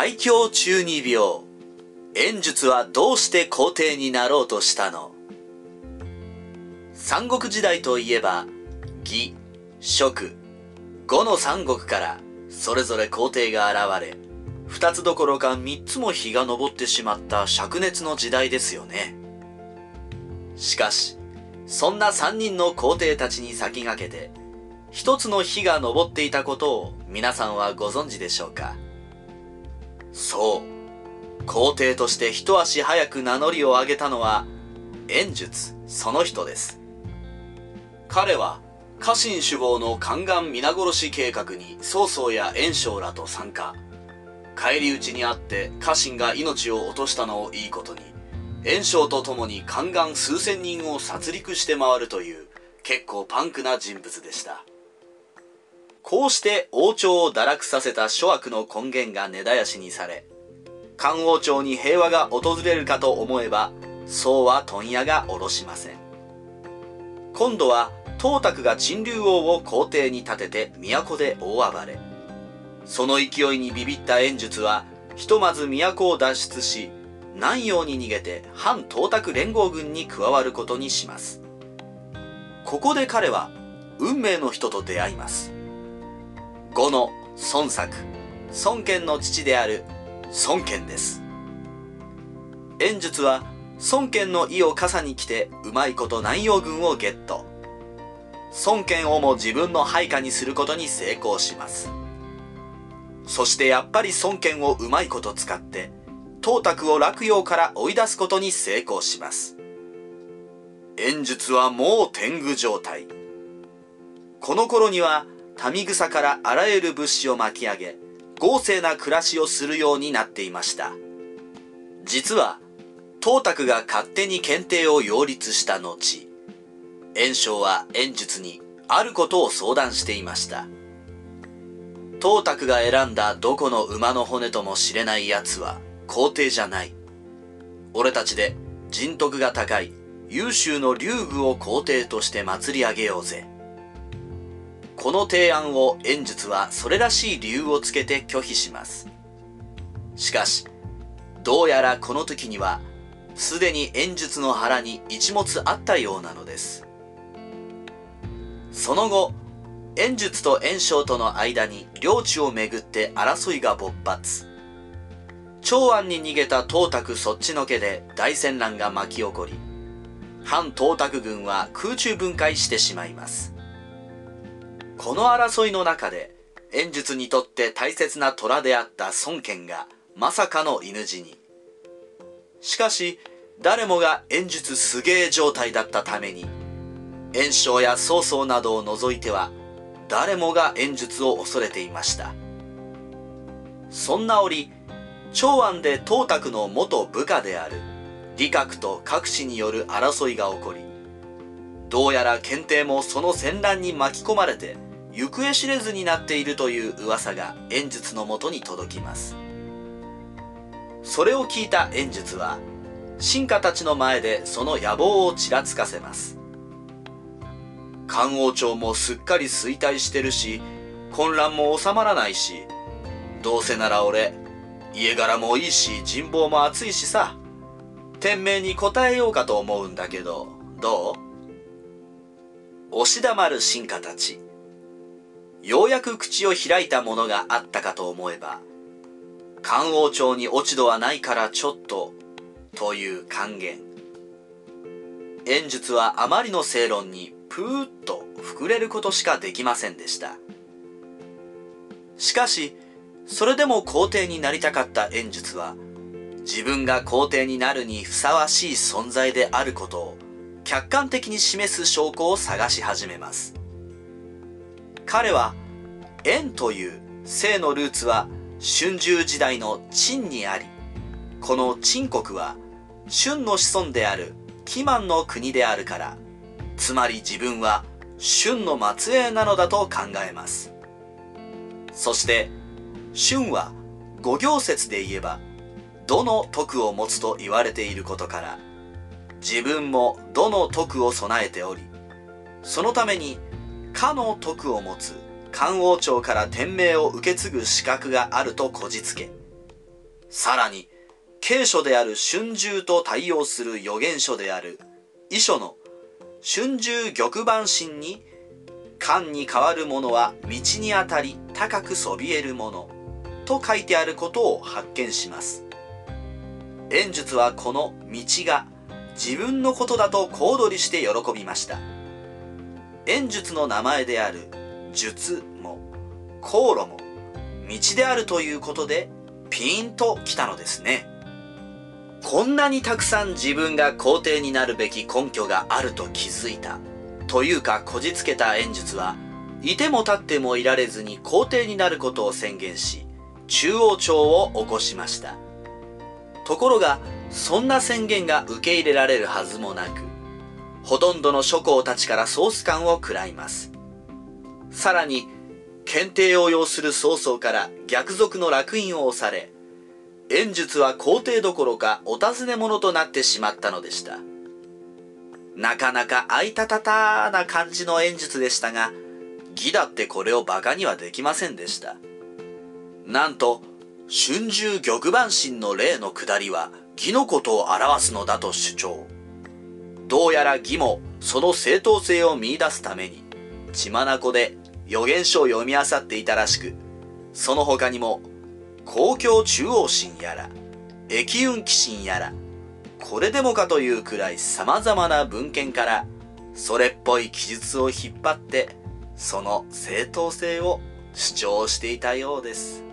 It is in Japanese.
最強中二病。演術はどうして皇帝になろうとしたの？三国時代といえば、義、職、五の三国からそれぞれ皇帝が現れ、二つどころか三つも日が昇ってしまった灼熱の時代ですよね。しかし、そんな三人の皇帝たちに先駆けて、一つの日が昇っていたことを皆さんはご存知でしょうか？そう。皇帝として一足早く名乗りを上げたのは、演術その人です。彼は、家臣首謀の宦官皆殺し計画に曹操や袁紹らと参加。返り討ちにあって家臣が命を落としたのをいいことに、袁紹と共に宦官数千人を殺戮して回るという結構パンクな人物でした。こうして王朝を堕落させた諸悪の根源が根絶やしにされ、漢王朝に平和が訪れるかと思えば、そうは問屋が下ろしません。今度は、東卓が陳竜王を皇帝に立てて都で大暴れ。その勢いにビビった演術は、ひとまず都を脱出し、南陽に逃げて反東卓連合軍に加わることにします。ここで彼は運命の人と出会います。五の孫作、孫権の父である孫権です。演術は孫権の意を傘に来てうまいこと南陽軍をゲット。孫権をも自分の配下にすることに成功します。そしてやっぱり孫権をうまいこと使って東卓を落葉から追い出すことに成功します。演術はもう天狗状態。この頃には民草からあらゆる物資を巻き上げ、豪勢な暮らしをするようになっていました。実は、東卓が勝手に検定を擁立した後、袁紹は演術にあることを相談していました。東卓が選んだどこの馬の骨とも知れない奴は皇帝じゃない。俺たちで人徳が高い優秀の竜具を皇帝として祭り上げようぜ。この提案を演術はそれらしい理由をつけて拒否します。しかし、どうやらこの時には、すでに演術の腹に一物あったようなのです。その後、演術と炎章との間に領地をめぐって争いが勃発。長安に逃げた東卓そっちのけで大戦乱が巻き起こり、反東卓軍は空中分解してしまいます。この争いの中で、演術にとって大切な虎であった孫権がまさかの犬死に。しかし、誰もが演術すげえ状態だったために、炎章や曹操などを除いては誰もが演術を恐れていました。そんな折、長安で東卓の元部下である李覚と各氏による争いが起こり、どうやら検定もその戦乱に巻き込まれて行方知れずになっているという噂が演術のもとに届きます。それを聞いた演術は、進化たちの前でその野望をちらつかせます。漢王朝もすっかり衰退してるし、混乱も収まらないし、どうせなら俺、家柄もいいし人望も厚いしさ、天命に応えようかと思うんだけど、どう？押し黙る進化たち。ようやく口を開いたものがあったかと思えば、漢王朝に落ち度はないからちょっと、という還元。演術はあまりの正論にぷーっと膨れることしかできませんでした。しかし、それでも皇帝になりたかった演術は、自分が皇帝になるにふさわしい存在であることを客観的に示す証拠を探し始めます。彼は、円という姓のルーツは春秋時代の陳にあり、この陳国は春の子孫である欺瞞の国であるから、つまり自分は春の末裔なのだと考えます。そして、春は五行説で言えば、どの徳を持つと言われていることから、自分もどの徳を備えており、そのために、かの徳を持つ漢王朝から天命を受け継ぐ資格があるとこじつけ、さらに、慶書である春秋と対応する予言書である遺書の春秋玉板神に、漢に変わるものは道にあたり高くそびえるものと書いてあることを発見します。演術はこの道が自分のことだと小躍りして喜びました。演術の名前である術も航路も道であるということでピンと来たのですね。こんなにたくさん自分が皇帝になるべき根拠があると気づいた。というかこじつけた演術はいても立ってもいられずに皇帝になることを宣言し中央朝を起こしました。ところがそんな宣言が受け入れられるはずもなくほとんどの諸侯たちからソース感を食らいます。さらに検定を要する曹操から逆賊の烙印を押され演術は皇帝どころかお尋ね者となってしまったのでした。なかなかあいたたたな感じの演術でしたが、義だってこれを馬鹿にはできませんでした。なんと、春秋玉板神の例の下りは義のことを表すのだと主張。どうやら義もその正当性を見出すために、血眼で予言書を読み漁っていたらしく、その他にも、公共中央神やら、駅運騎神やら、これでもかというくらい様々な文献からそれっぽい記述を引っ張ってその正当性を主張していたようです。